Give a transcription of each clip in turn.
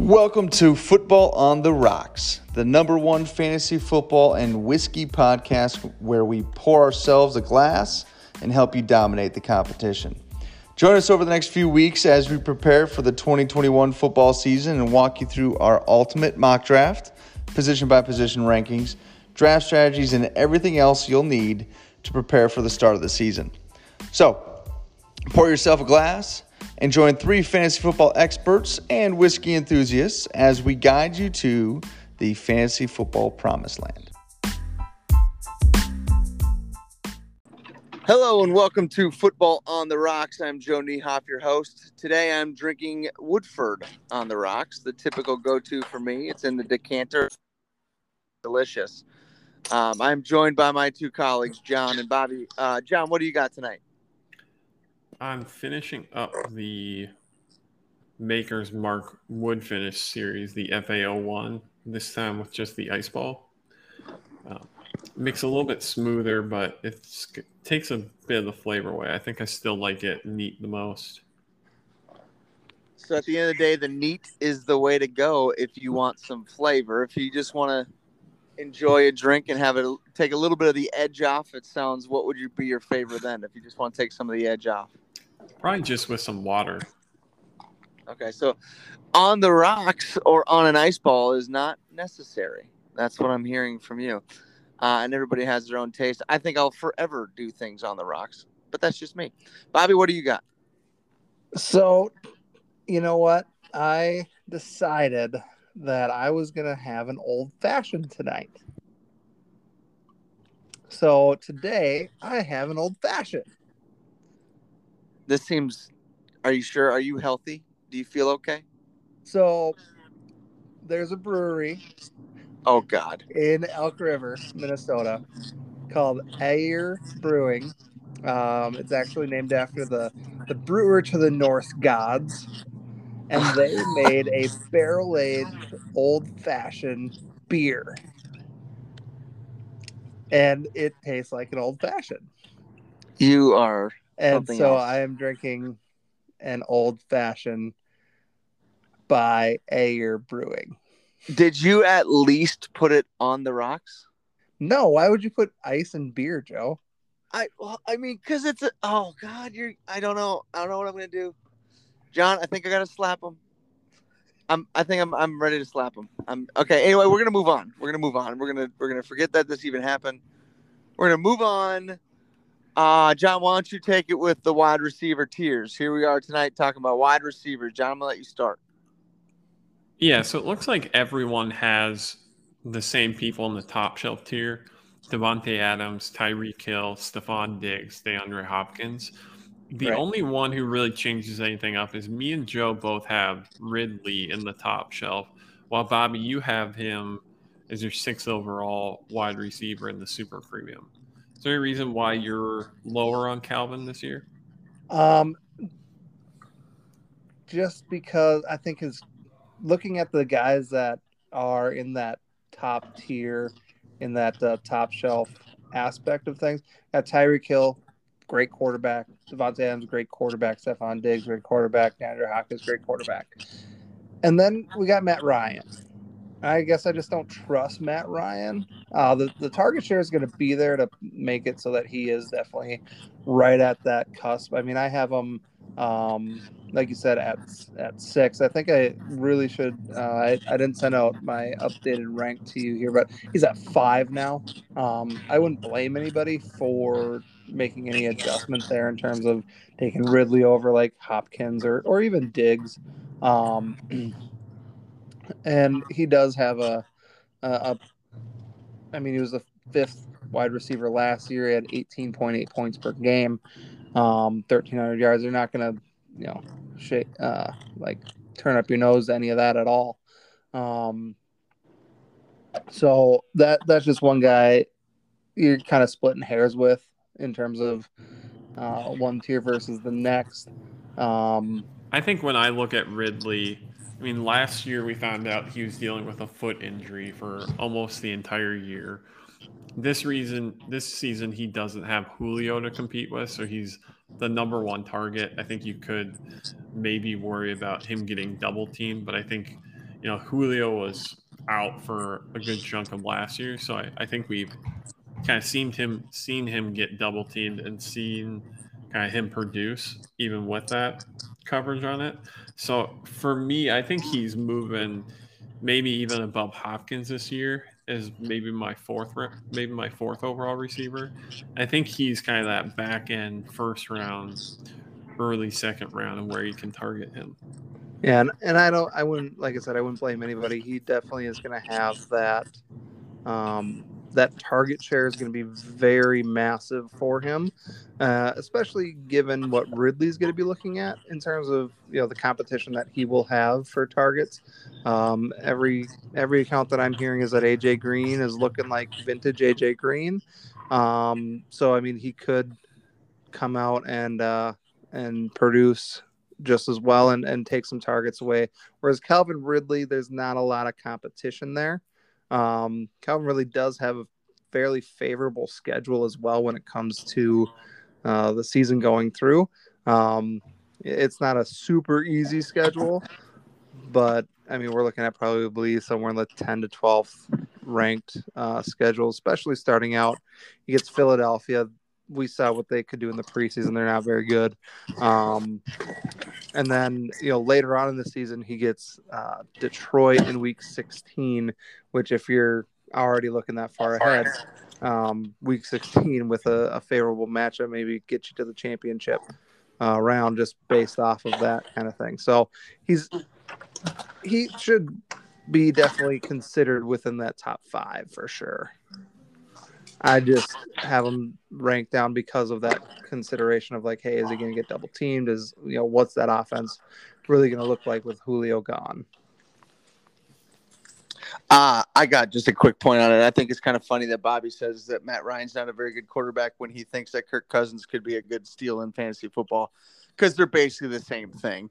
Welcome to Football on the Rocks, the number one fantasy football and whiskey podcast where we pour ourselves a glass and help you dominate the competition. Join us over the next few weeks as we prepare for the 2021 football season and walk you through our ultimate mock draft, position by position rankings, draft strategies, and everything else you'll need to prepare for the start of the season. So, pour yourself a glass and join three fantasy football experts and whiskey enthusiasts as we guide you to the fantasy football promised land. Hello and welcome to Football on the Rocks. I'm Joe Niehoff, your host. Today I'm drinking Woodford on the Rocks, the typical go to for me. It's in the decanter. Delicious. Um, I'm joined by my two colleagues, John and Bobby. Uh, John, what do you got tonight? I'm finishing up the Maker's Mark wood finish series, the FAO one, this time with just the ice ball. Um, Makes a little bit smoother, but it takes a bit of the flavor away. I think I still like it neat the most. So at the end of the day, the neat is the way to go if you want some flavor. If you just want to enjoy a drink and have it take a little bit of the edge off, it sounds. What would you be your favorite then? If you just want to take some of the edge off, probably just with some water. Okay, so on the rocks or on an ice ball is not necessary. That's what I'm hearing from you. Uh, and everybody has their own taste. I think I'll forever do things on the rocks, but that's just me. Bobby, what do you got? So, you know what? I decided that I was going to have an old fashioned tonight. So today I have an old fashioned. This seems, are you sure? Are you healthy? Do you feel okay? So there's a brewery. Oh, God. In Elk River, Minnesota, called Ayer Brewing. Um, it's actually named after the, the brewer to the Norse gods and they made a barrel aged old fashioned beer. And it tastes like an old fashioned. You are. And so else. I am drinking an old fashioned by Ayer Brewing. Did you at least put it on the rocks? No, why would you put ice and beer, Joe? I well, I mean, because it's a oh god, you're I don't know, I don't know what I'm gonna do. John, I think I gotta slap him. I'm. I think I'm. I'm ready to slap him. I'm okay. Anyway, we're gonna move on. We're gonna move on. We're gonna. We're gonna forget that this even happened. We're gonna move on. Uh, John, why don't you take it with the wide receiver tiers? Here we are tonight talking about wide receivers. John, I'm gonna let you start. Yeah. So it looks like everyone has the same people in the top shelf tier: Davante Adams, Tyreek Hill, Stefon Diggs, DeAndre Hopkins. The right. only one who really changes anything up is me and Joe both have Ridley in the top shelf, while Bobby, you have him as your sixth overall wide receiver in the super premium. Is there any reason why you're lower on Calvin this year? Um, just because I think his looking at the guys that are in that top tier, in that uh, top shelf aspect of things, got Tyreek Hill, great quarterback. Davante Adams, great quarterback. Stefon Diggs, great quarterback. DeAndre Hopkins, great quarterback. And then we got Matt Ryan. I guess I just don't trust Matt Ryan. Uh, the, the target share is going to be there to make it so that he is definitely right at that cusp. I mean, I have him, um, like you said, at at six. I think I really should. Uh, I, I didn't send out my updated rank to you here, but he's at five now. Um, I wouldn't blame anybody for making any adjustment there in terms of taking Ridley over like Hopkins or or even Diggs. Um, and he does have a, a, a I mean, he was the fifth wide receiver last year. He had 18.8 points per game, um, 1,300 yards. They're not going to, you know, shake, uh, like turn up your nose to any of that at all. Um, so that that's just one guy you're kind of splitting hairs with in terms of uh, one tier versus the next. Um, I think when I look at Ridley, I mean, last year we found out he was dealing with a foot injury for almost the entire year. This reason, this season, he doesn't have Julio to compete with, so he's the number one target. I think you could maybe worry about him getting double teamed, but I think you know, Julio was out for a good chunk of last year, so I, I think we've kind of seen him seen him get double teamed and seen kind of him produce even with that coverage on it. So for me, I think he's moving maybe even above Hopkins this year is maybe my fourth maybe my fourth overall receiver. I think he's kind of that back end first round, early second round, and where you can target him. Yeah, and, and I don't I wouldn't like I said I wouldn't blame anybody. He definitely is going to have that um, that target share is going to be very massive for him, uh, especially given what Ridley's going to be looking at in terms of you know the competition that he will have for targets. Um, every every account that I'm hearing is that AJ Green is looking like vintage AJ Green. Um, so I mean, he could come out and uh, and produce just as well and, and take some targets away. Whereas Calvin Ridley, there's not a lot of competition there. Um, Calvin really does have a fairly favorable schedule as well when it comes to uh, the season going through. Um, it's not a super easy schedule, but I mean, we're looking at probably somewhere in the 10 to 12th ranked uh, schedule, especially starting out. He gets Philadelphia. We saw what they could do in the preseason. They're not very good. Um, and then, you know, later on in the season, he gets uh, Detroit in week 16, which, if you're already looking that far ahead, um, week 16 with a, a, favorable matchup, maybe get you to the championship uh, round just based off of that kind of thing. So he's he should be definitely considered within that top five for sure. I just have him ranked down because of that consideration of like, hey, is he going to get double teamed? Is you know what's that offense really going to look like with Julio gone? Uh, I got just a quick point on it. I think it's kind of funny that Bobby says that Matt Ryan's not a very good quarterback when he thinks that Kirk Cousins could be a good steal in fantasy football because they're basically the same thing.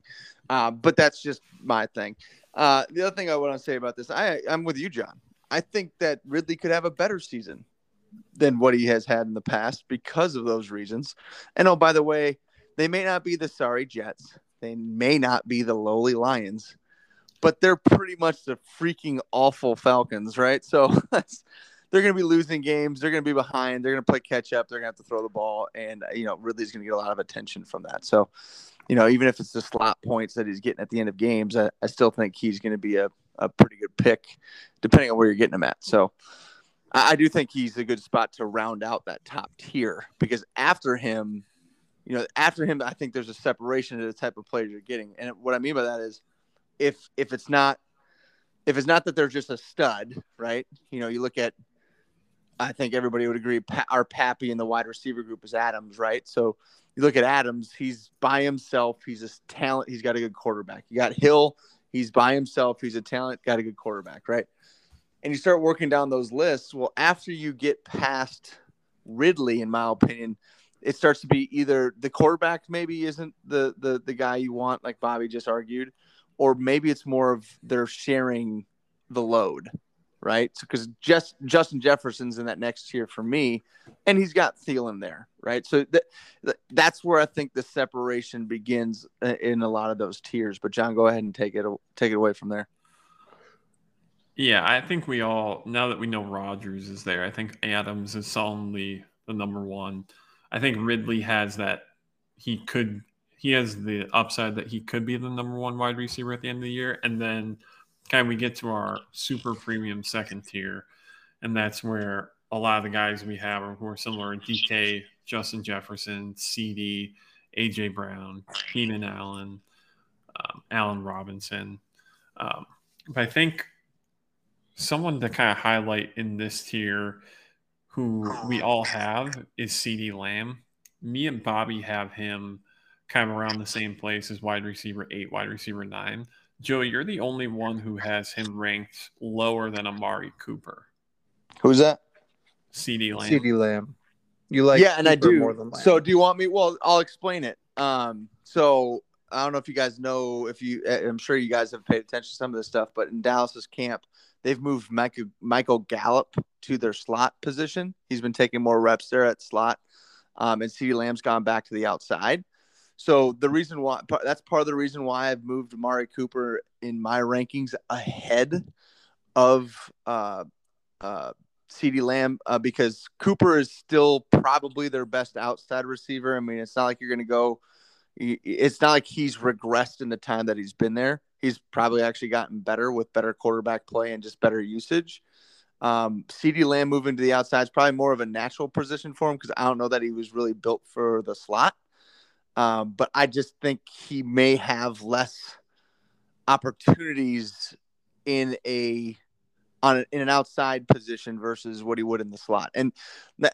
Uh, but that's just my thing. Uh, the other thing I want to say about this, I, I'm with you, John. I think that Ridley could have a better season than what he has had in the past because of those reasons. And oh, by the way, they may not be the sorry Jets. They may not be the lowly Lions, but they're pretty much the freaking awful Falcons, right? So they're going to be losing games. They're going to be behind. They're going to play catch up. They're going to have to throw the ball, and you know Ridley's going to get a lot of attention from that. So, you know, even if it's the slot points that he's getting at the end of games, I, I still think he's going to be a, a pretty good pick, depending on where you're getting him at. So. I, do think he's a good spot to round out that top tier because after him, you know, after him, I think there's a separation of the type of players you're getting. And what I mean by that is if if it's not if it's not that they're just a stud, right? You know, you look at I think everybody would agree our Pappy in the wide receiver group is Adams, right? So you look at Adams, he's by himself, he's a talent, he's got a good quarterback. You got Hill, he's by himself, he's a talent, got a good quarterback, right? And you start working down those lists. Well, after you get past Ridley, in my opinion, it starts to be either the quarterback maybe isn't the the the guy you want, like Bobby just argued, or maybe it's more of they're sharing the load, right? So because just Justin Jefferson's in that next tier for me, and he's got Thielen there, right? So th- th- that's where I think the separation begins uh, in a lot of those tiers. But John, go ahead and take it take it away from there. Yeah, I think we all now that we know Rodgers is there. I think Adams is solidly the number one. I think Ridley has that he could he has the upside that he could be the number one wide receiver at the end of the year. And then kind of we get to our super premium second tier, and that's where a lot of the guys we have are who are similar DK, Justin Jefferson, CeeDee, AJ Brown, Keenan Allen, um, Allen Robinson. Um, but I think someone to kind of highlight in this tier who we all have is CeeDee Lamb. Me and Bobby have him kind of around the same place as wide receiver eight, wide receiver nine. Joey, you're the only one who has him ranked lower than Amari Cooper. Who's that? CeeDee Lamb. CeeDee Lamb. You like yeah, and Cooper I do. More than Lamb. So do you want me? Well, I'll explain it. Um, so I don't know if you guys know if you. I'm sure you guys have paid attention to some of this stuff, but in Dallas's camp, they've moved Michael, Michael Gallup to their slot position. He's been taking more reps there at slot, um, and CeeDee Lamb's gone back to the outside. So the reason why that's part of the reason why I've moved Amari Cooper in my rankings ahead of uh, uh, CeeDee Lamb uh, because Cooper is still probably their best outside receiver. I mean, it's not like you're going to go. It's not like he's regressed in the time that he's been there. He's probably actually gotten better with better quarterback play and just better usage. Um, CeeDee Lamb moving to the outside is probably more of a natural position for him because I don't know that he was really built for the slot. Um, but I just think he may have less opportunities in a on a, in an outside position versus what he would in the slot. And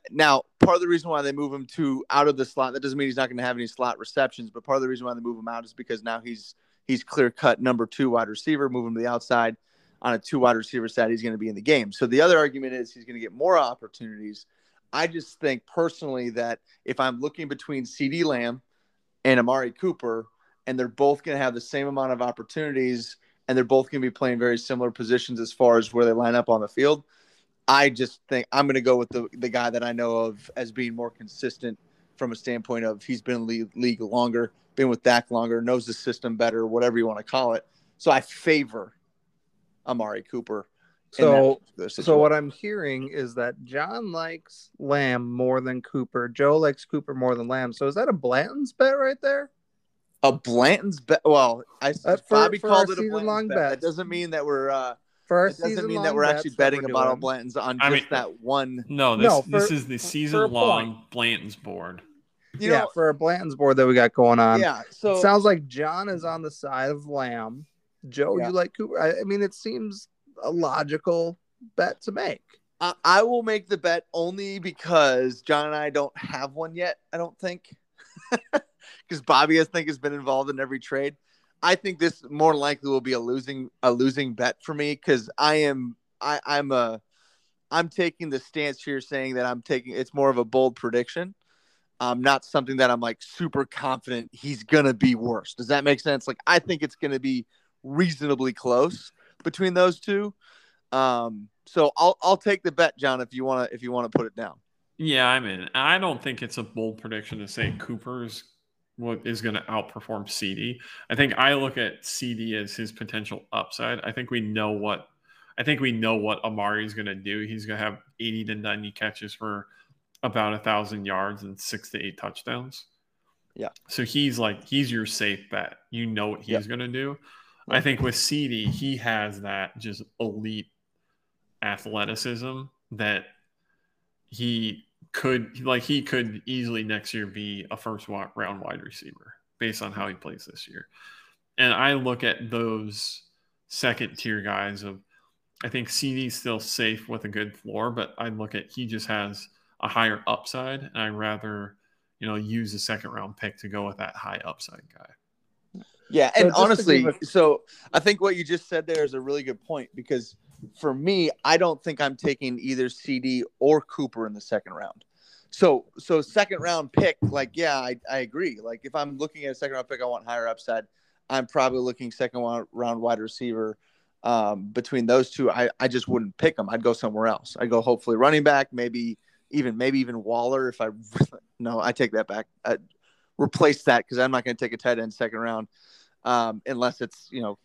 now, part of the reason why they move him to out of the slot that doesn't mean he's not going to have any slot receptions, but part of the reason why they move him out is because now he's he's clear cut number two wide receiver, move him to the outside on a two wide receiver set, he's going to be in the game. So the other argument is he's going to get more opportunities. I just think personally that if I'm looking between CeeDee Lamb and Amari Cooper, and they're both going to have the same amount of opportunities, and they're both going to be playing very similar positions as far as where they line up on the field. I just think I'm going to go with the the guy that I know of as being more consistent from a standpoint of he's been in the league longer, been with Dak longer, knows the system better, whatever you want to call it. So I favor Amari Cooper. So, so what I'm hearing is that John likes Lamb more than Cooper. Joe likes Cooper more than Lamb. So is that a Blanton's bet right there? A Blanton's bet. Well, I uh, for, Bobby for called it a Blanton's bet. That doesn't mean that we're. uh for it doesn't mean that we're actually betting we're a bottle of Blanton's on I just mean, that one. No, this no, for, this is the season long Blanton's board. You yeah, know, for a Blanton's board that we got going on. Yeah, so sounds like John is on the side of Lamb Joe, yeah. you like Cooper? I, I, mean, it seems a logical bet to make. I, I will make the bet only because John and I don't have one yet. I don't think because Bobby, I think, has been involved in every trade. I think this more likely will be a losing a losing bet for me because I am I, I'm a I'm taking the stance here saying that I'm taking it's more of a bold prediction. Um, not something that I'm like super confident he's gonna be worse. Does that make sense? Like I think it's gonna be reasonably close between those two. Um, so I'll I'll take the bet, John, if you want to if you want to put it down. Yeah, I'm in. I don't think it's a bold prediction to say Cooper's what is going to outperform CeeDee. I think I look at CeeDee as his potential upside. I think we know what I think we know what Amari is going to do. He's going to have 80 to 90 catches for about a thousand yards and six to eight touchdowns. Yeah. So he's like he's your safe bet. You know what he's to do. I think with CeeDee, he has that just elite athleticism that he could like he could easily next year be a first round wide receiver based on how he plays this year. And I look at those second tier guys of I think CeeDee's still safe with a good floor, but I look at he just has a higher upside and I'd rather, you know, use a second round pick to go with that high upside guy. Yeah, and so honestly, a- so I think what you just said there is a really good point because for me, I don't think I'm taking either CeeDee or Cooper in the second round. So, so second round pick, like, yeah, I, I agree. Like, if I'm looking at a second round pick, I want higher upside. I'm probably looking second round wide receiver. Um, between those two, I, I just wouldn't pick them. I'd go somewhere else. I'd go hopefully running back, maybe even maybe even Waller. If I no, I take that back. I replace that because I'm not going to take a tight end second round um, unless it's you know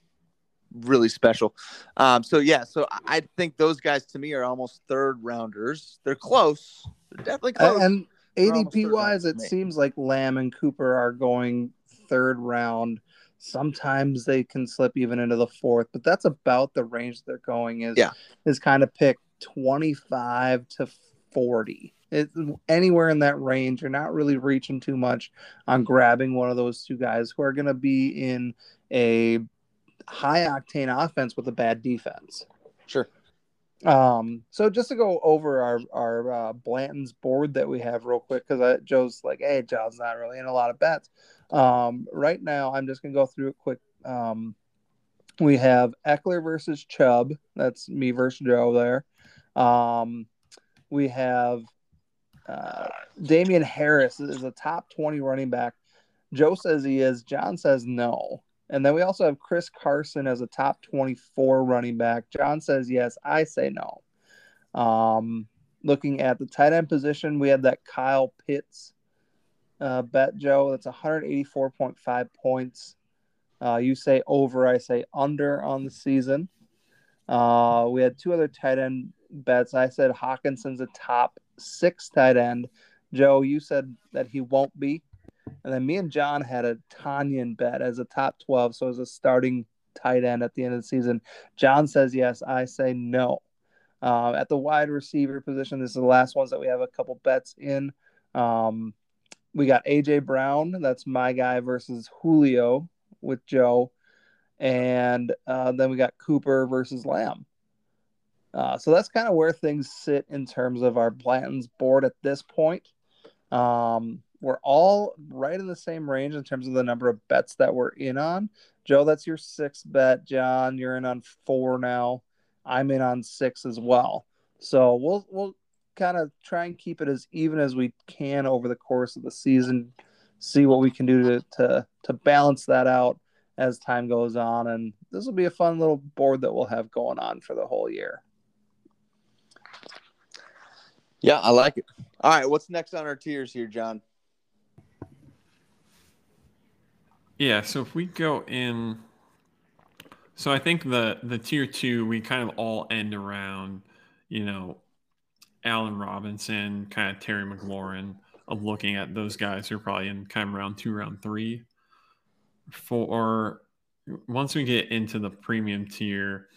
really special. Um, so yeah, so I think those guys to me are almost third rounders. They're close. They're definitely close. And ADP wise, it seems like Lamb and Cooper are going third round. Sometimes they can slip even into the fourth, but that's about the range they're going. Is yeah. is kind of pick twenty five to forty. It's anywhere in that range. You're not really reaching too much on grabbing one of those two guys who are going to be in a high octane offense with a bad defense. Sure. Um, so just to go over our our uh, Blanton's board that we have real quick, because Joe's like, hey, Joe's not really in a lot of bets. Um, right now, I'm just gonna go through it quick. Um, we have Ekeler versus Chubb. That's me versus Joe there. Um, we have uh, Damien Harris is a top 20 running back. Joe says he is. John says no. And then we also have Chris Carson as a top 24 running back. John says yes. I say no. Um, looking at the tight end position, we had that Kyle Pitts uh, bet, Joe. That's 184.5 points. Uh, you say over, I say under on the season. Uh, we had two other tight end bets. I said Hockenson's a top six tight end. Joe, you said that he won't be. And then me and John had a Tonyan bet as a top 12, so as a starting tight end at the end of the season. John says yes. I say no. Uh, at the wide receiver position, this is the last ones that we have a couple bets in. Um, we got AJ Brown. That's my guy versus Julio with Joe. And uh, then we got Cooper versus Lamb. Uh, so that's kind of where things sit in terms of our Blanton's board at this point. Um, we're all right in the same range in terms of the number of bets that we're in on. Joe, that's your sixth bet. John, you're in on four now. I'm in on six as well. So we'll we'll kind of try and keep it as even as we can over the course of the season. See what we can do to to to balance that out as time goes on, and this will be a fun little board that we'll have going on for the whole year. Yeah, I like it. All right, what's next on our tiers here, John? Yeah, so if we go in, so I think the the tier two we kind of all end around, you know, Allen Robinson, kind of Terry McLaurin, of looking at those guys who are probably in kind of round two, round three. For once we get into the premium tier,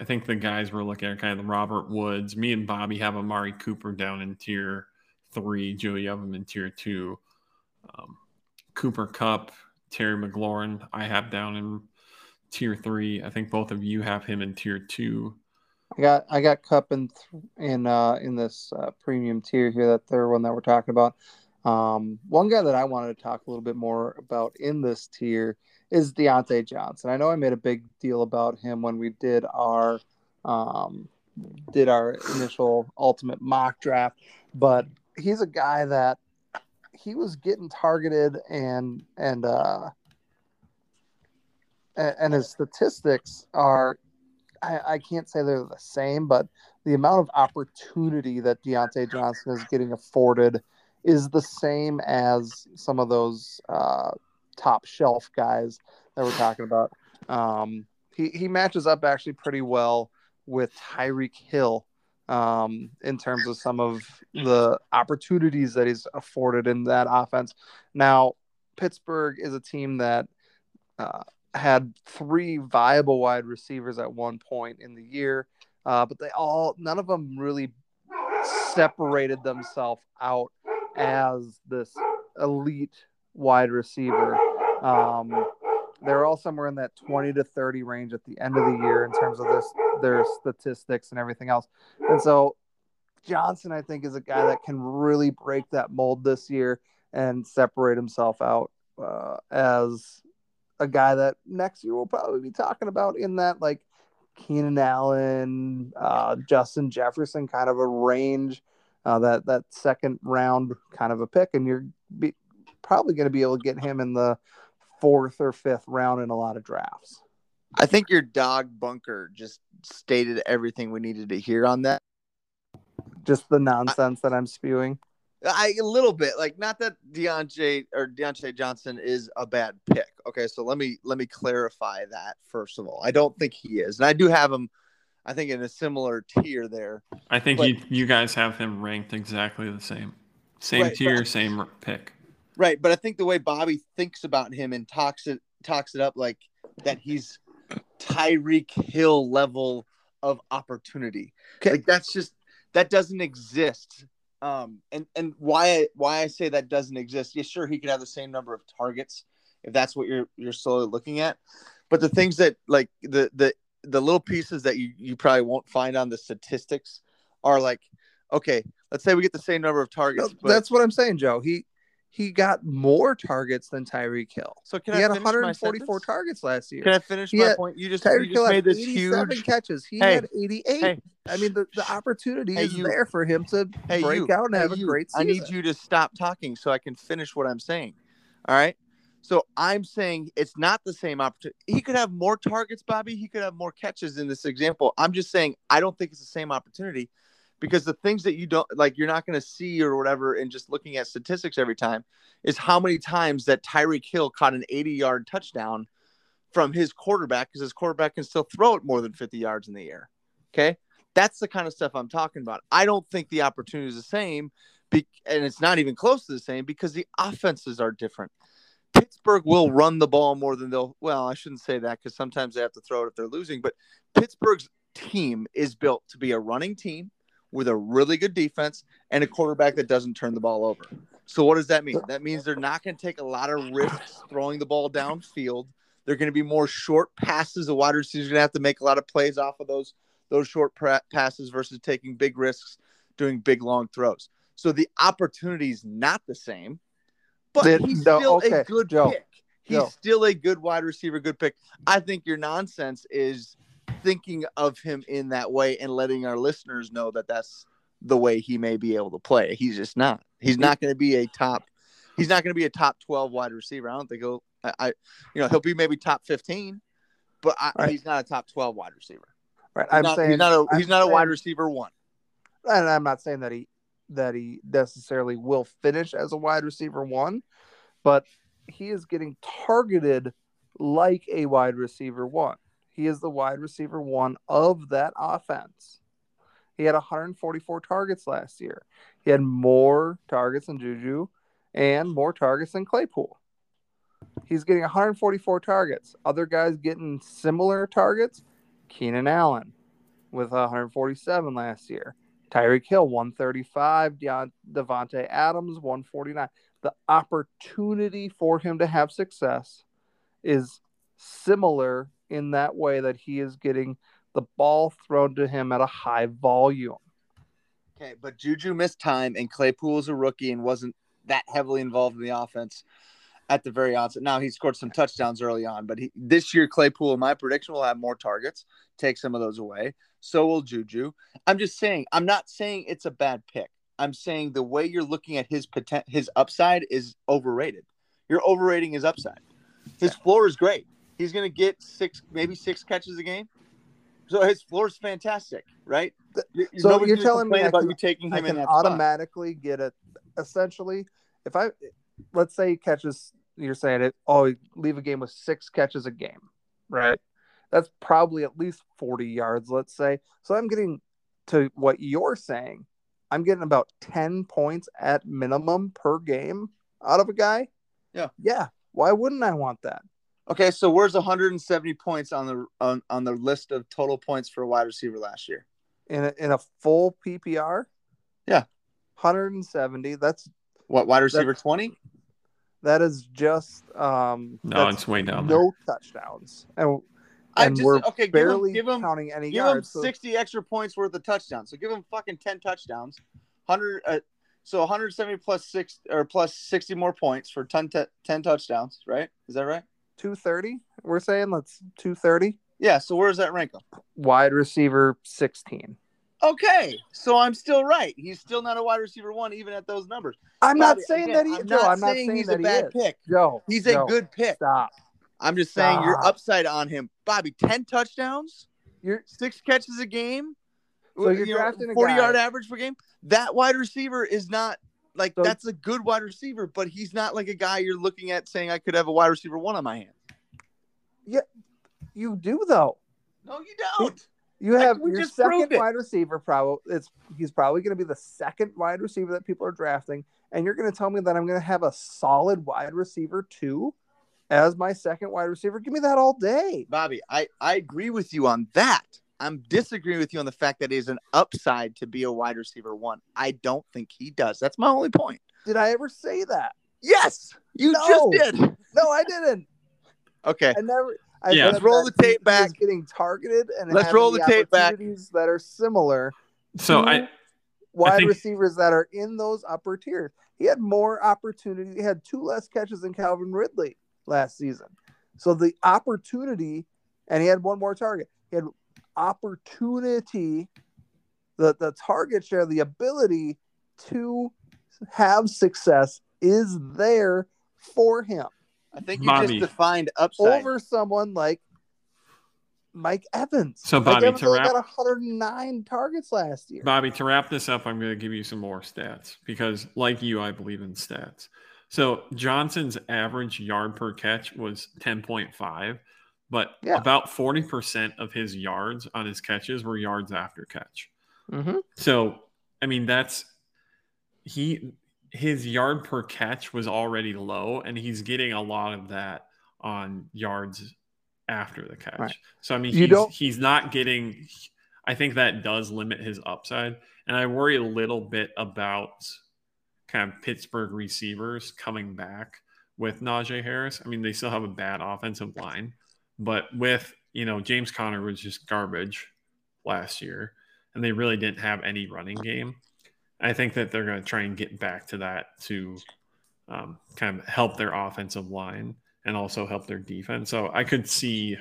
I think the guys we're looking at kind of the Robert Woods. Me and Bobby have Amari Cooper down in tier three. Joey him in tier two. Um, Cooper Kupp, Terry McLaurin, I have down in tier three. I think both of you have him in tier two. I got I got Kupp in in uh, in this uh, premium tier here, that third one that we're talking about. Um, one guy that I wanted to talk a little bit more about in this tier is Diontae Johnson. I know I made a big deal about him when we did our um, did our initial ultimate mock draft, but he's a guy that he was getting targeted and and uh, and his statistics are I, I, can't say they're the same, but the amount of opportunity that Diontae Johnson is getting afforded is the same as some of those uh, top shelf guys that we're talking about. Um, he, he matches up actually pretty well with Tyreek Hill um, in terms of some of the opportunities that he's afforded in that offense. Now, Pittsburgh is a team that uh, had three viable wide receivers at one point in the year, uh, but they all, none of them really separated themselves out as this elite wide receiver. Um, they're all somewhere in that 20 to 30 range at the end of the year in terms of this their statistics and everything else. And so Johnson, I think, is a guy that can really break that mold this year and separate himself out uh, as a guy that next year we'll probably be talking about in that like Keenan Allen, uh, Justin Jefferson kind of a range, uh, that that second round kind of a pick, and you're be, probably going to be able to get him in the fourth or fifth round in a lot of drafts. I think your dog bunker just stated everything we needed to hear on that. Just the nonsense I, that I'm spewing. I a little bit like not that Diontae or Diontae Johnson is a bad pick. Okay, so let me let me clarify that first of all. I don't think he is, and I do have him. I think in a similar tier there. I think but, you you guys have him ranked exactly the same, same right, tier, but, same pick. Right, but I think the way Bobby thinks about him and talks it talks it up like that he's Tyreek Hill level of opportunity. Okay. Like that's just that doesn't exist um, and and why why I say that doesn't exist? Yeah, sure, he could have the same number of targets if that's what you're you're slowly looking at. But the things that like the the the little pieces that you you probably won't find on the statistics are like, okay, let's say we get the same number of targets. No, but... That's what I'm saying, Joe. He he got more targets than Tyreek Hill. So can he I had 144 targets last year. Can I finish he my had, point? You just, Tyreek you just made this huge catches. He hey, had 88. Hey, I mean, the, the opportunity hey, is you, there for him to break you, out and have a great season. I need you to stop talking so I can finish what I'm saying. All right. So I'm saying it's not the same opportunity. He could have more targets, Bobby. He could have more catches in this example. I'm just saying I don't think it's the same opportunity because the things that you don't like, you're not going to see or whatever, and just looking at statistics every time is how many times that Tyreek Hill caught an 80 yard touchdown from his quarterback because his quarterback can still throw it more than 50 yards in the air. Okay. That's the kind of stuff I'm talking about. I don't think the opportunity is the same, be- and it's not even close to the same because the offenses are different. Pittsburgh will run the ball more than they'll. Well, I shouldn't say that because sometimes they have to throw it if they're losing. But Pittsburgh's team is built to be a running team with a really good defense and a quarterback that doesn't turn the ball over. So what does that mean? That means they're not going to take a lot of risks throwing the ball downfield. They're going to be more short passes. The wide receivers going to have to make a lot of plays off of those those short passes versus taking big risks, doing big long throws. So the opportunity is not the same, but the, he's no, still okay. a good Joe, pick. He's Joe. still a good wide receiver, good pick. I think your nonsense is thinking of him in that way and letting our listeners know that that's the way he may be able to play. He's just not. He's not going to be a top. He's not going to be a top twelve wide receiver. I don't think he'll. I, I you know, he'll be maybe top fifteen, but I, right. he's not a top twelve wide receiver. Right. He's I'm not, saying he's not a I'm he's not saying, a wide receiver one. And I'm not saying that he that he necessarily will finish as a wide receiver one, but he is getting targeted like a wide receiver one. He is the wide receiver one of that offense. He had 144 targets last year. He had more targets than Juju and more targets than Claypool. He's getting 144 targets. Other guys getting similar targets. Keenan Allen with 147 last year. Tyreek Hill 135, Davante Adams 149. The opportunity for him to have success is similar in that way that he is getting the ball thrown to him at a high volume. Okay, but Juju missed time and Claypool is a rookie and wasn't that heavily involved in the offense at the very onset. Now he scored some touchdowns early on, but he, this year Claypool, in my prediction, will have more targets, take some of those away. So will Juju. I'm just saying, I'm not saying it's a bad pick. I'm saying the way you're looking at his potent, his upside is overrated. You're overrating his upside. His floor is great. He's going to get six, maybe six catches a game. So his floor is fantastic, right? You're, so you're telling me about can, you taking him I can automatically spot. get it. Essentially, if I let's say he catches, you're saying it. Oh, leave a game with six catches a game, right? That's probably at least 40 yards, let's say. So I'm getting to what you're saying. I'm getting about 10 points at minimum per game out of a guy. Yeah. Yeah. Why wouldn't I want that? Okay, so where's 170 points on the on, on the list of total points for a wide receiver last year? In a, in a full PPR? Yeah. 170. That's what wide receiver 20? That is just um No, it's way down. No there. touchdowns. And and just, we're okay, barely give him, give him, counting any give yards. Give him 60 so... extra points worth of touchdowns. So give him fucking 10 touchdowns. 100 uh, so 170 plus 6 or plus 60 more points for 10, t- 10 touchdowns, right? Is that right? 230. We're saying let's 230. Yeah. So where does that rank him? Wide receiver 16. Okay, so I'm still right. He's still not a wide receiver one, even at those numbers. I'm not saying again, that he. I'm not I'm not saying, he's a bad he pick. Joe, he's a good pick. Stop. I'm just saying Stop. you're upside on him, Bobby. Ten touchdowns. You're six catches a game. So you're you drafting know, forty yard average per game. That wide receiver is not like so, that's a good wide receiver, but he's not like a guy you're looking at saying I could have a wide receiver one on my hand. Yeah, you do though. No, you don't. You have like, your second wide receiver. Probably it's he's probably going to be the second wide receiver that people are drafting, and you're going to tell me that I'm going to have a solid wide receiver too as my second wide receiver. Give me that all day, Bobby. I I agree with you on that. I'm disagreeing with you on the fact that he's an upside to be a wide receiver one. I don't think he does. That's my only point. Did I ever say that? Yes, you no. just did. No, I didn't. Okay. I never. I yeah. Let's roll the tape back. Getting targeted and let's roll the, the tape back. That are similar. So I wide I think... receivers that are in those upper tiers. He had more opportunity. He had two less catches than Calvin Ridley last season. So the opportunity, and he had one more target. He had opportunity, the the target share, the ability to have success is there for him. I think you Mommy. just defined upside over someone like Mike Evans. So, Mike Bobby, Evans to wrap- got 109 targets last year. Bobby, to wrap this up, I'm going to give you some more stats because, like you, I believe in stats. So Johnson's average yard per catch was 10.5, but Yeah. about 40% of his yards on his catches were yards after catch. Mm-hmm. So, I mean, that's he his yard per catch was already low, and he's getting a lot of that on yards after the catch. Right. So, I mean, You he's, don't- he's not getting. I think that does limit his upside, and I worry a little bit about kind of Pittsburgh receivers coming back with Najee Harris. I mean, they still have a bad offensive line, but with you know James Conner was just garbage last year, and they really didn't have any running game. I think that they're going to try and get back to that to um, kind of help their offensive line and also help their defense. So I could see,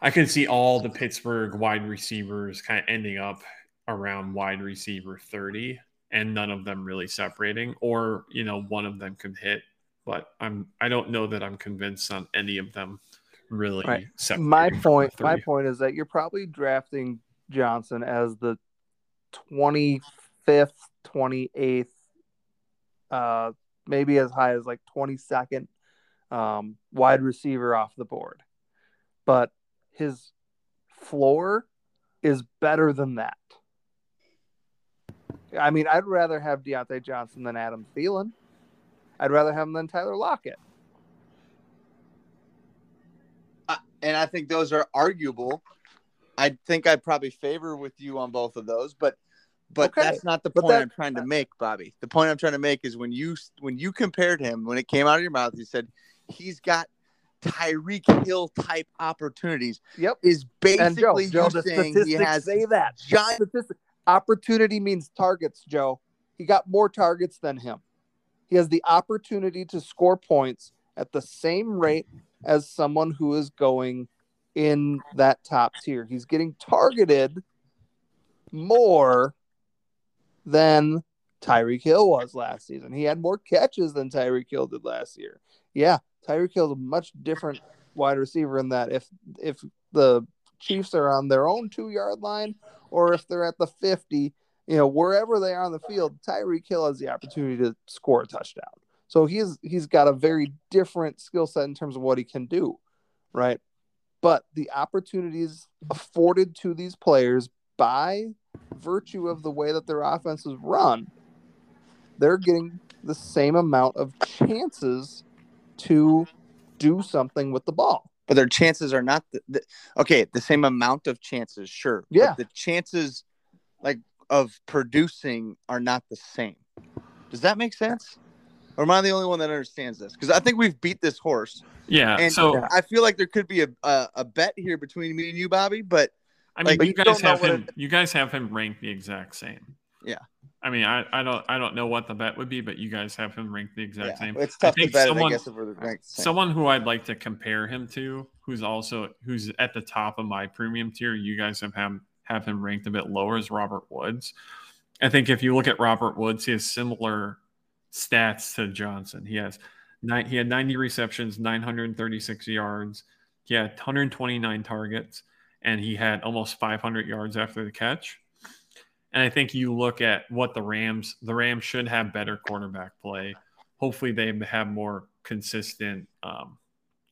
I could see all the Pittsburgh wide receivers kind of ending up around wide receiver thirty, and none of them really separating, or you know one of them could hit. But I'm I don't know that I'm convinced on any of them really Right. My point. My point is that you're probably drafting Johnson as the 25th, 28th, uh, maybe as high as like 22nd um, wide receiver off the board, but his floor is better than that. I mean, I'd rather have Diontae Johnson than Adam Thielen. I'd rather have him than Tyler Lockett. And I think those are arguable. I think I'd probably favor with you on both of those, but but Okay, that's not the point that- I'm trying to make, Bobby. The point I'm trying to make is when you when you compared him, when it came out of your mouth, you said he's got Tyreek Hill type opportunities. Yep. Is And Joe, basically Joe, saying he has say that. giant. Statistic- opportunity means targets, Joe. He got more targets than him. He has the opportunity to score points at the same rate as someone who is going in that top tier. He's getting targeted more than Tyreek Hill was last season. He had more catches than Tyreek Hill did last year. Yeah, Tyreek Hill's a much different wide receiver in that if if the Chiefs are on their own two yard line or if they're at the 50, you know, wherever they are on the field, Tyreek Hill has the opportunity to score a touchdown. So he's he's got a very different skill set in terms of what he can do, right? But the opportunities afforded to these players by virtue of the way that their offense is run, they're getting the same amount of chances to do something with the ball. But their chances are not the, the okay. The same amount of chances, sure. but Yeah. the chances, like of producing, are not the same. Does that make sense? Or am I the only one that understands this? Because I think we've beat this horse. Yeah. And so I feel like there could be a, a, a bet here between me and you, Bobby. But I mean, Like, you you guys have him. it- You guys have him ranked the exact same. Yeah. I mean, I, I don't I don't know what the bet would be, but you guys have him ranked the exact yeah, same. it's I tough to think bet. it, someone- I guess if we're ranked same. Someone who I'd like to compare him to, who's also who's at the top of my premium tier. You guys have him have him ranked a bit lower is Robert Woods. I think if you look at Robert Woods, he has similar stats to Johnson. He has nine, he had 90 receptions, 936 yards. He had 129 targets, and he had almost 500 yards after the catch. And I think you look at what the Rams, the Rams should have better quarterback play. Hopefully, they have more consistent um,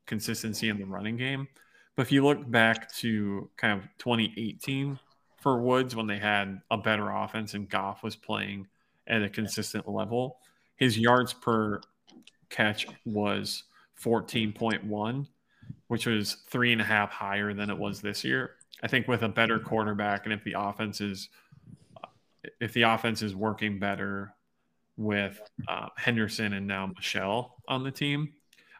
consistency in the running game. But if you look back to kind of 2018 for Woods when they had a better offense and Goff was playing at a consistent level, his yards per catch was 14.1, which was three and a half higher than it was this year. I think with a better quarterback and if the offense is if the offense is working better with uh, Henderson and now Michel on the team,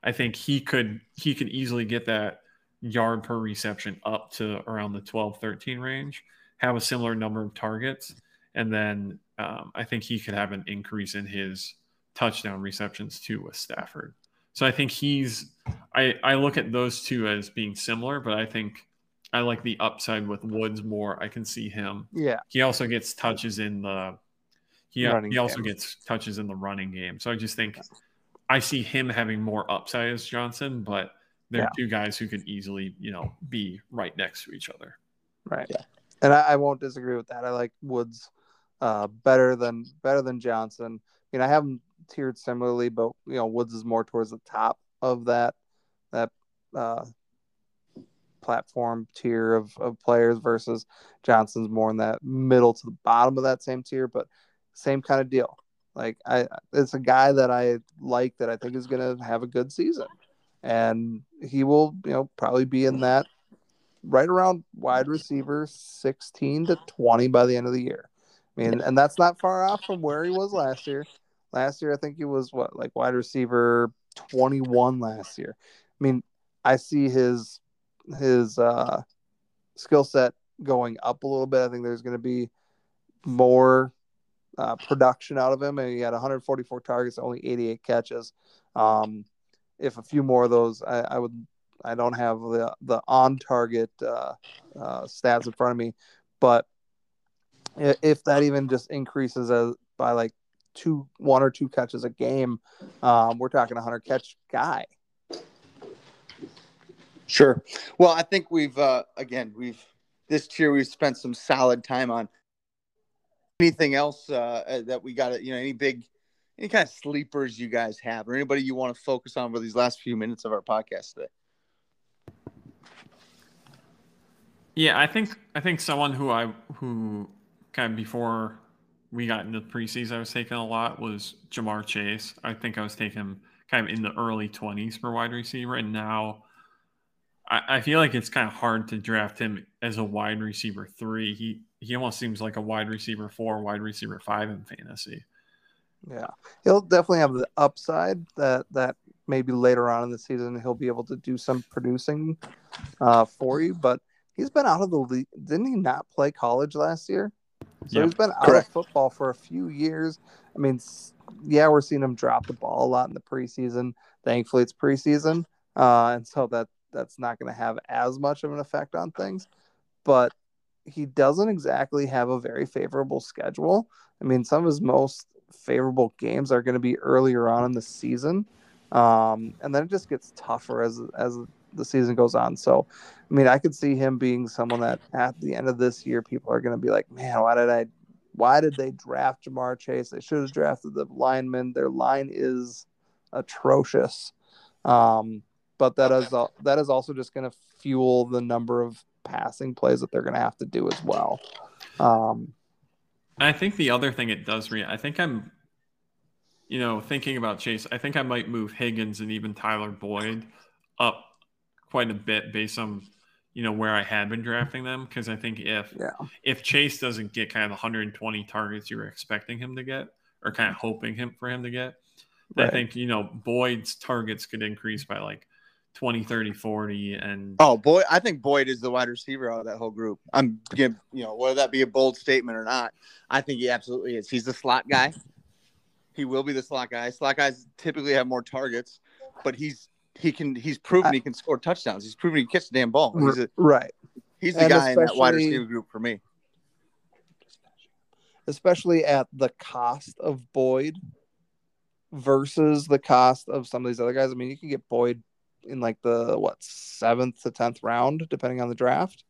I think he could he could easily get that yard per reception up to around the 12 13 range, have a similar number of targets, and then um, I think he could have an increase in his touchdown receptions too with Stafford. So I think he's I I look at those two as being similar, but I think I like the upside with Woods more. I can see him. Yeah. He also gets touches in the he, Running he also game. gets touches in the running game. So I just think I see him having more upside as Johnson, but they're Yeah. two guys who could easily, you know, be right next to each other. Right. Yeah. And I, I won't disagree with that. I like Woods uh, better than better than Johnson. I mean, I have them tiered similarly, but you know, Woods is more towards the top of that that uh, platform tier of, of players versus Johnson's more in that middle to the bottom of that same tier, but same kind of deal. Like I, it's a guy that I like that I think is going to have a good season, and he will, you know, probably be in that right around wide receiver 16 to 20 by the end of the year. I mean, and that's not far off from where he was last year. Last year, I think he was what, like wide receiver 21 last year. I mean, I see his his uh, skill set going up a little bit. I think there's going to be more uh, production out of him. And he had 144 targets, only 88 catches. Um, if a few more of those, I, I would I don't have the the on target uh, uh, stats in front of me, but if that even just increases as, by like two, one or two catches a game, um, we're talking a hundred catch guy. Sure. Well, I think we've uh, again we've this year we've spent some solid time on. Anything else uh, that we got? You know, any big, any kind of sleepers you guys have, or anybody you want to focus on for these last few minutes of our podcast today? Yeah, I think I think someone who I who kind of before we got in the preseason I was taking a lot was Ja'Marr Chase. I think I was taking kind of in the early twenties for wide receiver, and now I, I feel like it's kind of hard to draft him as a wide receiver three. He he almost seems like a wide receiver four, wide receiver five in fantasy. Yeah, he'll definitely have the upside that that maybe later on in the season he'll be able to do some producing uh, for you. But he's been out of the league. Didn't he not play college last year? So Yep. he's been out Correct. of football for a few years. I mean, yeah, we're seeing him drop the ball a lot in the preseason. Thankfully, it's preseason, uh, and so that that's not going to have as much of an effect on things. But he doesn't exactly have a very favorable schedule. I mean, some of his most favorable games are going to be earlier on in the season, um, and then it just gets tougher as as the season goes on. So, I mean, I could see him being someone that at the end of this year, people are going to be like, "Man, why did I? Why did they draft Ja'Marr Chase? They should have drafted the lineman. Their line is atrocious." Um, but that is that is also just going to fuel the number of passing plays that they're going to have to do as well. Um, I think the other thing it does, re- I think I'm, you know, thinking about Chase. I think I might move Higgins and even Tyler Boyd up quite a bit based on, you know, where I had been drafting them. Because I think if Yeah. if Chase doesn't get kind of 120 targets you were expecting him to get, or kind of hoping him for him to get, I think you know Boyd's targets could increase by like 20, 30, 40, and Oh, boy, I think Boyd is the wide receiver out of that whole group. I'm give you know whether that be a bold statement or not. I think he absolutely is. He's the slot guy. He will be the slot guy. Slot guys typically have more targets, but he's he can he's proven he can score touchdowns. He's proven he can catch the damn ball. He's a, right. he's the And guy in that wide receiver group for me. especially at the cost of Boyd versus the cost of some of these other guys. I mean, you can get Boyd in like the what seventh to tenth round, depending on the draft.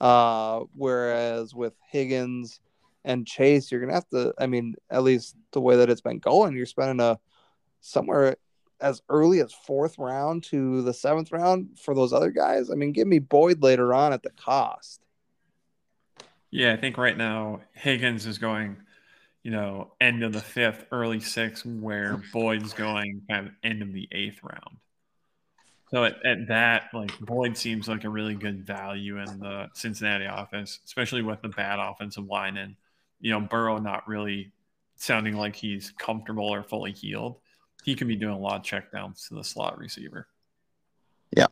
Uh, whereas with Higgins and Chase, you're gonna have to. I mean, at least the way that it's been going, you're spending a somewhere as early as fourth round to the seventh round for those other guys. I mean, give me Boyd later on at the cost. Yeah, I think right now Higgins is going, you know, end of the fifth, early sixth, where Boyd's going kind of end of the eighth round. So at, at that, like Boyd seems like a really good value in the Cincinnati offense, especially with the bad offensive line and you know Burrow not really sounding like he's comfortable or fully healed. He could be doing a lot of checkdowns to the slot receiver. Yeah.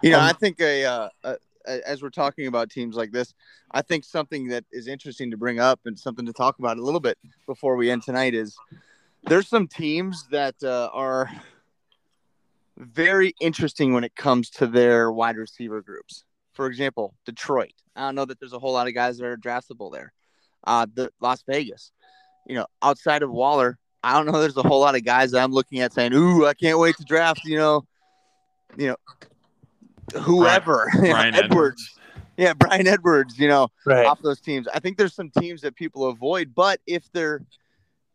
You know, Um, I think a, uh, a, a as we're talking about teams like this, I think something that is interesting to bring up and something to talk about a little bit before we end tonight is there's some teams that uh, are very interesting when it comes to their wide receiver groups. For example, Detroit. I don't know that there's a whole lot of guys that are draftable there. Uh, the Las Vegas. You know, outside of Waller, I don't know. There's a whole lot of guys that I'm looking at saying, "Ooh, I can't wait to draft." You know, you know, whoever, Bryan Edwards. Edwards. Yeah, Bryan Edwards, you know, Right. off those teams. I think there's some teams that people avoid, but if they're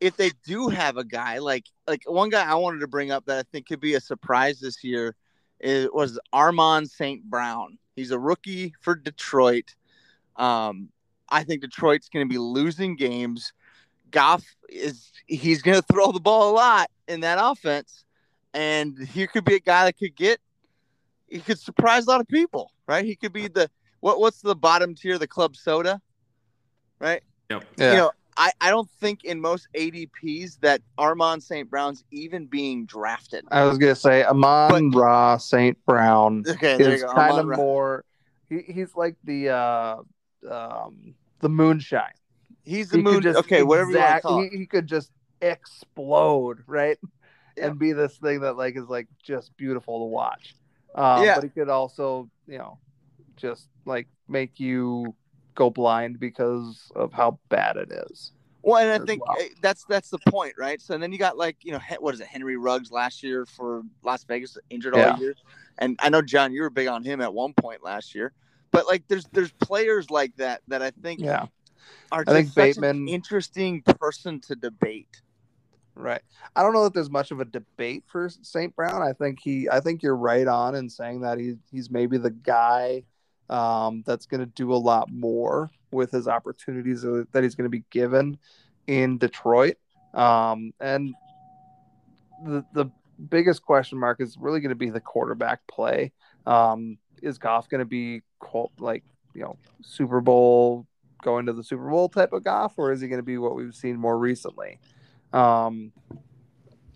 if they do have a guy like like one guy I wanted to bring up that I think could be a surprise this year is was Armand St. Brown. He's a rookie for Detroit. Um, I think Detroit's going to be losing games. Goff is he's going to throw the ball a lot in that offense, and he could be a guy that could get he could surprise a lot of people, right? He could be the what what's the bottom tier, the club soda, right? Yep. Yeah. You know, I, I don't think in most ADPs that Armand St. Brown's even being drafted. I was gonna say Amon Ra St. Brown Okay, is kind Amon of Ra- more. He, he's like the uh, um, the moonshine. He's the He moon. just Okay, whatever you want to call. He, he could just explode, right? Yeah. And be this thing that like is like just beautiful to watch. Um, Yeah. But he could also, you know, just like make you go blind because of how bad it is. Well, and I think well. eh, that's that's the point, right? So then you got like you know what is it, Henry Ruggs last year for Las Vegas, injured Yeah. all year, and I know John, you were big on him at one point last year. But like, there's there's players like that that I think Yeah. Are I think just such an Bateman- interesting person to debate. Right. I don't know that there's much of a debate for St. Brown. I think he I think you're right on in saying that he he's maybe the guy um, that's going to do a lot more with his opportunities that he's going to be given in Detroit. Um, and the the biggest question mark is really going to be the quarterback play. Um, is Goff going to be like you know Super Bowl going to the Super Bowl type of Goff, or is he going to be what we've seen more recently? Um,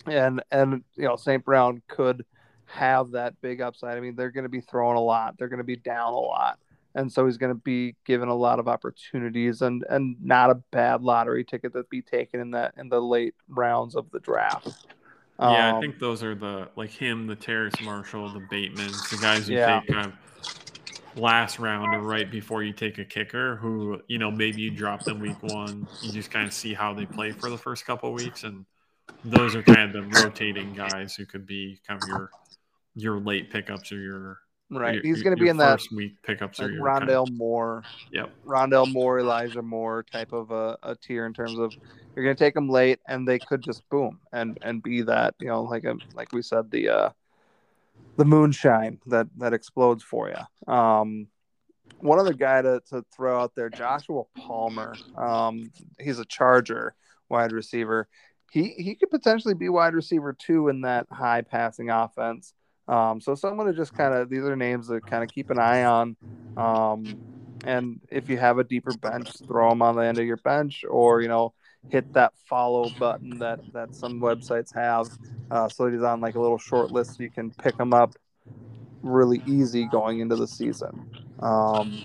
and and you know St. Brown could have that big upside. I mean, they're going to be throwing a lot. They're going to be down a lot, and so he's going to be given a lot of opportunities and and not a bad lottery ticket to be taken in that in the late rounds of the draft. Yeah, I Um, think those are the like him, the Terrace Marshall, the Batemans, the guys who Yeah. take kind of last round or right before you take a kicker. Who you know maybe you drop them week one, you just kind of see how they play for the first couple of weeks, and those are kind of the rotating guys who could be kind of your your late pickups or your right. your- he's going to be in that first week pickups like or your kind of- Rondale Moore, Yep. Rondale Moore, Elijah Moore type of a, a tier in terms of you're going to take them late and they could just boom and and be that you know like a like we said the uh the moonshine that that explodes for you. Um, one other guy to, to throw out there, Joshua Palmer. Um, he's a Charger wide receiver. He he could potentially be wide receiver two in that high passing offense. Um, so someone to just kind of these are names to kind of keep an eye on. Um, and if you have a deeper bench, throw them on the end of your bench, or you know, hit that follow button that that some websites have, uh, so he's on like a little short list, so you can pick him up really easy going into the season. Um,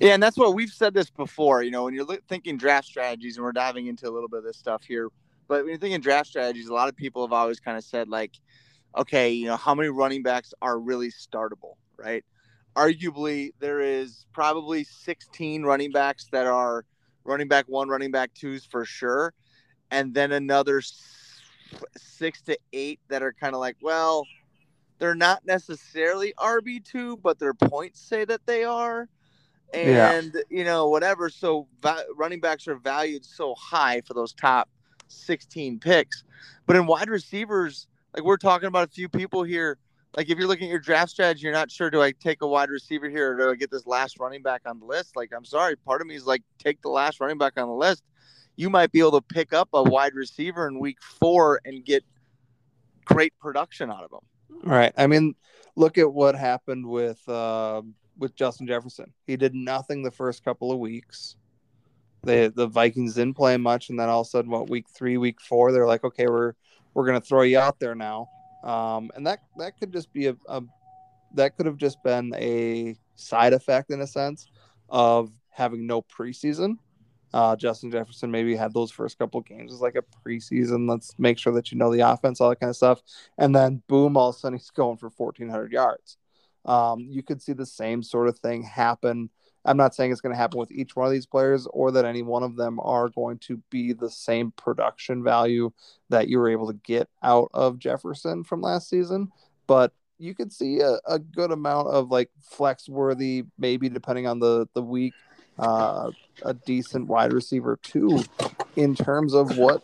Yeah, and that's what we've said this before. You know, when you're thinking draft strategies, and we're diving into a little bit of this stuff here, but when you're thinking draft strategies, a lot of people have always kind of said like, okay, you know, how many running backs are really startable, right? Arguably, there is probably 16 running backs that are running back one, running back twos for sure, and then another six to eight that are kind of like, well, they're not necessarily RB two, but their points say that they are. Yeah. and you know whatever. So va- running backs are valued so high for those top 16 picks. But in wide receivers like we're talking about a few people here like if you're looking at your draft strategy you're not sure do i take a wide receiver here or do i get this last running back on the list like i'm sorry part of me is like take the last running back on the list you might be able to pick up a wide receiver in week four and get great production out of them Right. I mean, look at what happened with uh, with Justin Jefferson. He did nothing the first couple of weeks. The the Vikings didn't play much, and then all of a sudden, what week three, week four, they're like, okay, we're we're gonna throw you out there now. Um, and that that could just be a, a that could have just been a side effect in a sense of having no preseason. Uh, Justin Jefferson maybe had those first couple games as like a preseason. Let's make sure that you know the offense, all that kind of stuff and then boom, all of a sudden he's going for 1,400 yards. Um, you could see the same sort of thing happen. I'm not saying it's going to happen with each one of these players or that any one of them are going to be the same production value that you were able to get out of Jefferson from last season. But you could see a, a good amount of like flex worthy, maybe depending on the the week, uh, a decent wide receiver too, in terms of what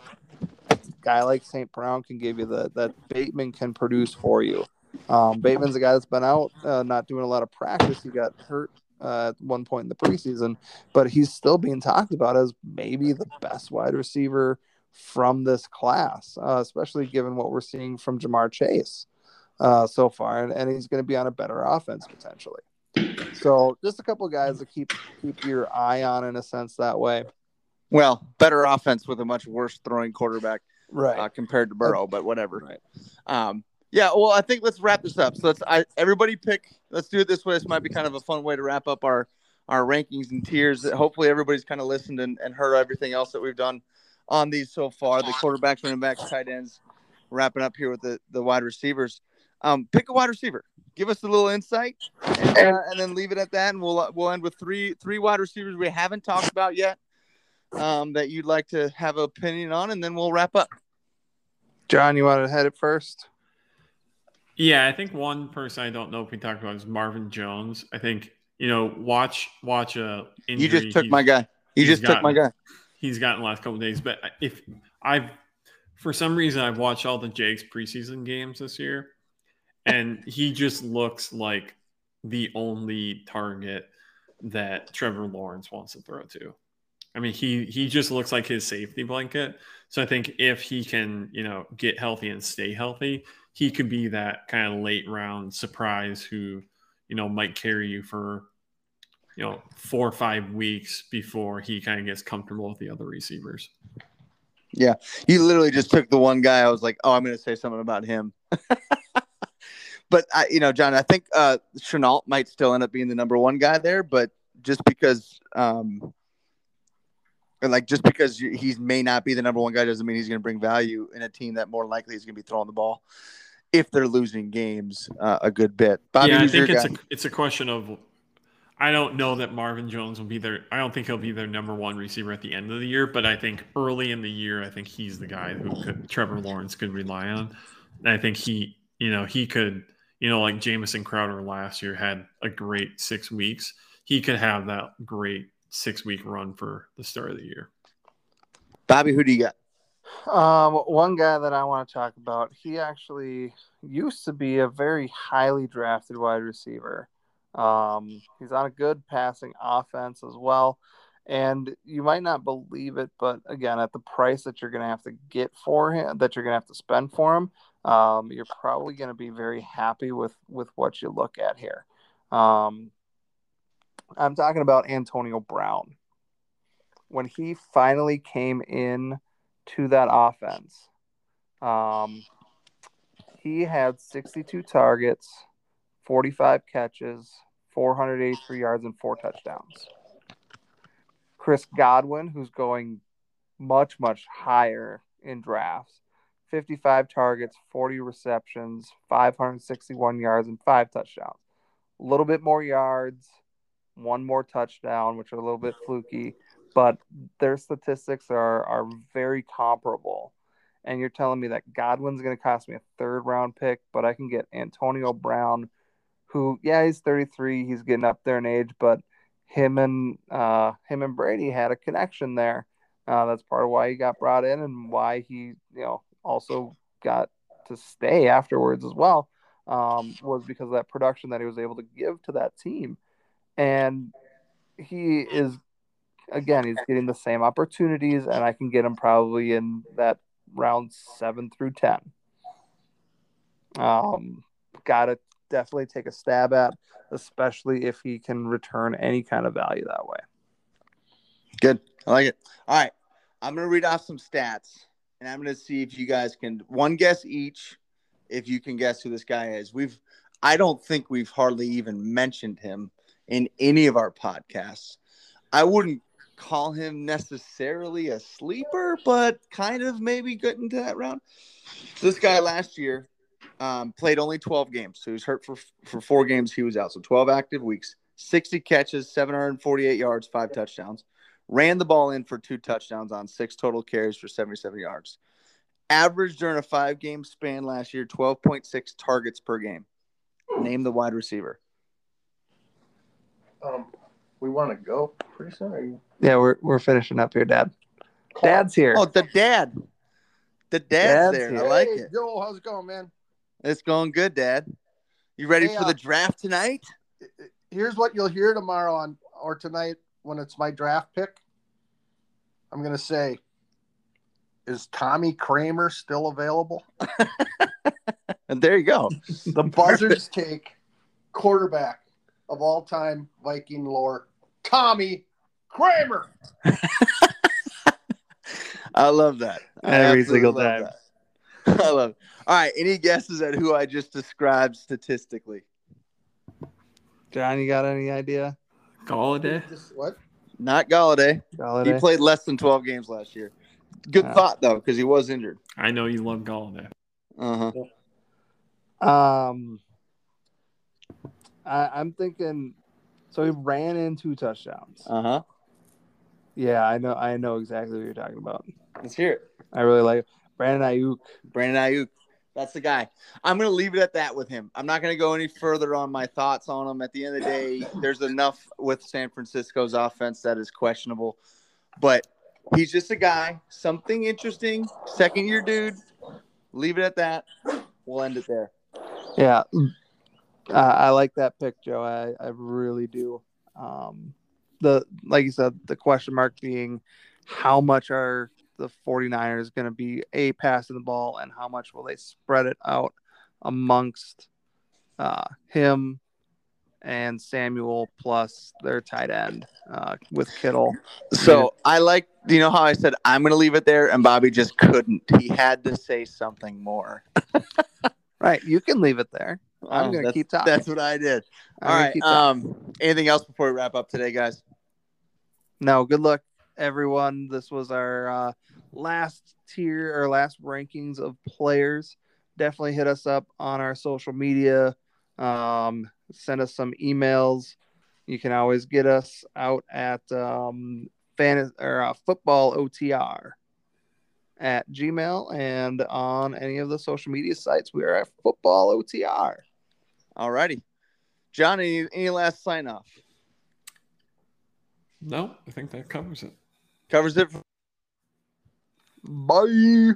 guy like St. Brown can give you that that Bateman can produce for you. Um, Bateman's a guy that's been out, uh, not doing a lot of practice. He got hurt uh, at one point in the preseason, but he's still being talked about as maybe the best wide receiver from this class, uh, especially given what we're seeing from Ja'Marr Chase uh, so far, and, and he's going to be on a better offense potentially. So just a couple guys to keep keep your eye on in a sense that way. Well, better offense with a much worse throwing quarterback, right? Uh, compared to Burrow, but whatever. Right. Um, yeah. Well, I think let's wrap this up. So let's I, everybody pick. Let's do it this way. This might be kind of a fun way to wrap up our our rankings and tiers. Hopefully, everybody's kind of listened and, and heard everything else that we've done on these so far. The quarterbacks, running backs, tight ends. Wrapping up here with the the wide receivers. Um, pick a wide receiver. Give us a little insight, and, uh, and then leave it at that. And we'll we'll end with three three wide receivers we haven't talked about yet um, that you'd like to have an opinion on, and then we'll wrap up. John, you want to head it first? Yeah, I think one person I don't know if we talked about is Marvin Jones. I think you know watch watch a. Injury. You just took my guy. You just gotten, took my guy. He's gotten the last couple days, but if I've for some reason I've watched all the Jags preseason games this year, and he just looks like the only target that Trevor Lawrence wants to throw to. I mean, he he just looks like his safety blanket. So I think if he can, you know, get healthy and stay healthy, he could be that kind of late round surprise who, you know, might carry you for, you know, four or five weeks before he kind of gets comfortable with the other receivers. Yeah, you literally just took the one guy. I was like, oh, I'm going to say something about him. but I, you know, John, I think uh, Shenault might still end up being the number one guy there, but just because, um, like, just because he may not be the number one guy doesn't mean he's going to bring value in a team that more likely is going to be throwing the ball if they're losing games uh, a good bit. Bobby, yeah, I think it's guy? a it's a question of. I don't know that Marvin Jones will be there. I don't think he'll be their number one receiver at the end of the year, but I think early in the year, I think he's the guy who could Trevor Lawrence could rely on. And I think he, you know, he could you know, like Jamison Crowder last year had a great six weeks. He could have that great six week run for the start of the year. Bobby, who do you got? Um, one guy that I want to talk about, he actually used to be a very highly drafted wide receiver. Um, he's on a good passing offense as well. And you might not believe it, but again, at the price that you're going to have to get for him, that you're going to have to spend for him, um, you're probably going to be very happy with with what you look at here. Um, I'm talking about Antonio Brown. When he finally came in to that offense, um, he had 62 targets, 45 catches, 483 yards, and four touchdowns. Chris Godwin, who's going much, much higher in drafts, 55 targets, 40 receptions, 561 yards, and five touchdowns. A little bit more yards, one more touchdown, which are a little bit fluky, but their statistics are are very comparable. And you're telling me that Godwin's going to cost me a third round pick, but I can get Antonio Brown, who, yeah, he's 33, he's getting up there in age, but him and uh, him and Brady had a connection there. Uh, that's part of why he got brought in and why he, you know, also got to stay afterwards as well um, was because of that production that he was able to give to that team. And he is, again, he's getting the same opportunities, and I can get him probably in that round seven through 10. Um, got to definitely take a stab at, especially if he can return any kind of value that way. Good. I like it. All right. I'm to read off some stats and I'm to see if you guys can one guess each. If you can guess who this guy is, we've I don't think we've hardly even mentioned him in any of our podcasts. I wouldn't call him necessarily a sleeper, but kind of maybe get into that round. So this guy last year um, played only 12 games, so he was hurt for for four games. He was out, so 12 active weeks, 60 catches, 748 yards, five touchdowns ran the ball in for two touchdowns on six total carries for 77 yards. Average during a five game span last year, 12.6 targets per game. Name the wide receiver. Um, we want to go pretty soon. Are you? Yeah, we're we're finishing up here, Dad. Dad's here. Oh, the dad. The dad's, Dad's there. here. I like Hey, it. Joel, how's it going, man? It's going good, Dad. You ready Hey, for uh, the draft tonight? Here's what you'll hear tomorrow on or tonight when it's my draft pick. I'm gonna say, is Tommy Kramer still available? And there you go. The Buzzards take quarterback of all time Viking lore, Tommy Kramer. I love that. I Every absolutely single love time. that. I love it. All right. Any guesses at who I just described statistically? John, you got any idea? Golladay. What? Not Golladay. He played less than 12 games last year. Good Yeah. thought, though, because he was injured. I know you love Golladay. Uh huh. Um, I, I'm thinking. So he ran in two touchdowns. Uh huh. Yeah, I know. I know exactly what you're talking about. Let's hear it. I really like it. Brandon Aiyuk. Brandon Aiyuk. That's the guy. I'm going to leave it at that with him. I'm not going to go any further on my thoughts on him. At the end of the day, there's enough with San Francisco's offense that is questionable. But he's just a guy. Something interesting. Second year dude. Leave it at that. We'll end it there. Yeah, uh, I like that pick, Joe. I, I really do. Um, the like you said, the question mark being how much are the 49ers going to be a passing the ball and how much will they spread it out amongst uh, him and Samuel plus their tight end uh, with Kittle. So I like, you know how I said I'm going to leave it there, and Bobby just couldn't. He had to say something more. Right, you can leave it there. I'm Oh, gonna keep talking. That's what I did. All right. Um, anything else before we wrap up today, guys? No, good luck, everyone. This was our uh, last tier or last rankings of players. Definitely hit us up on our social media. Um, send us some emails. You can always get us out at um, fan or uh, football OTR at Gmail and on any of the social media sites. We are at football OTR. All righty. John, any, any last sign off? No, I think that covers it. Covers it. Bye.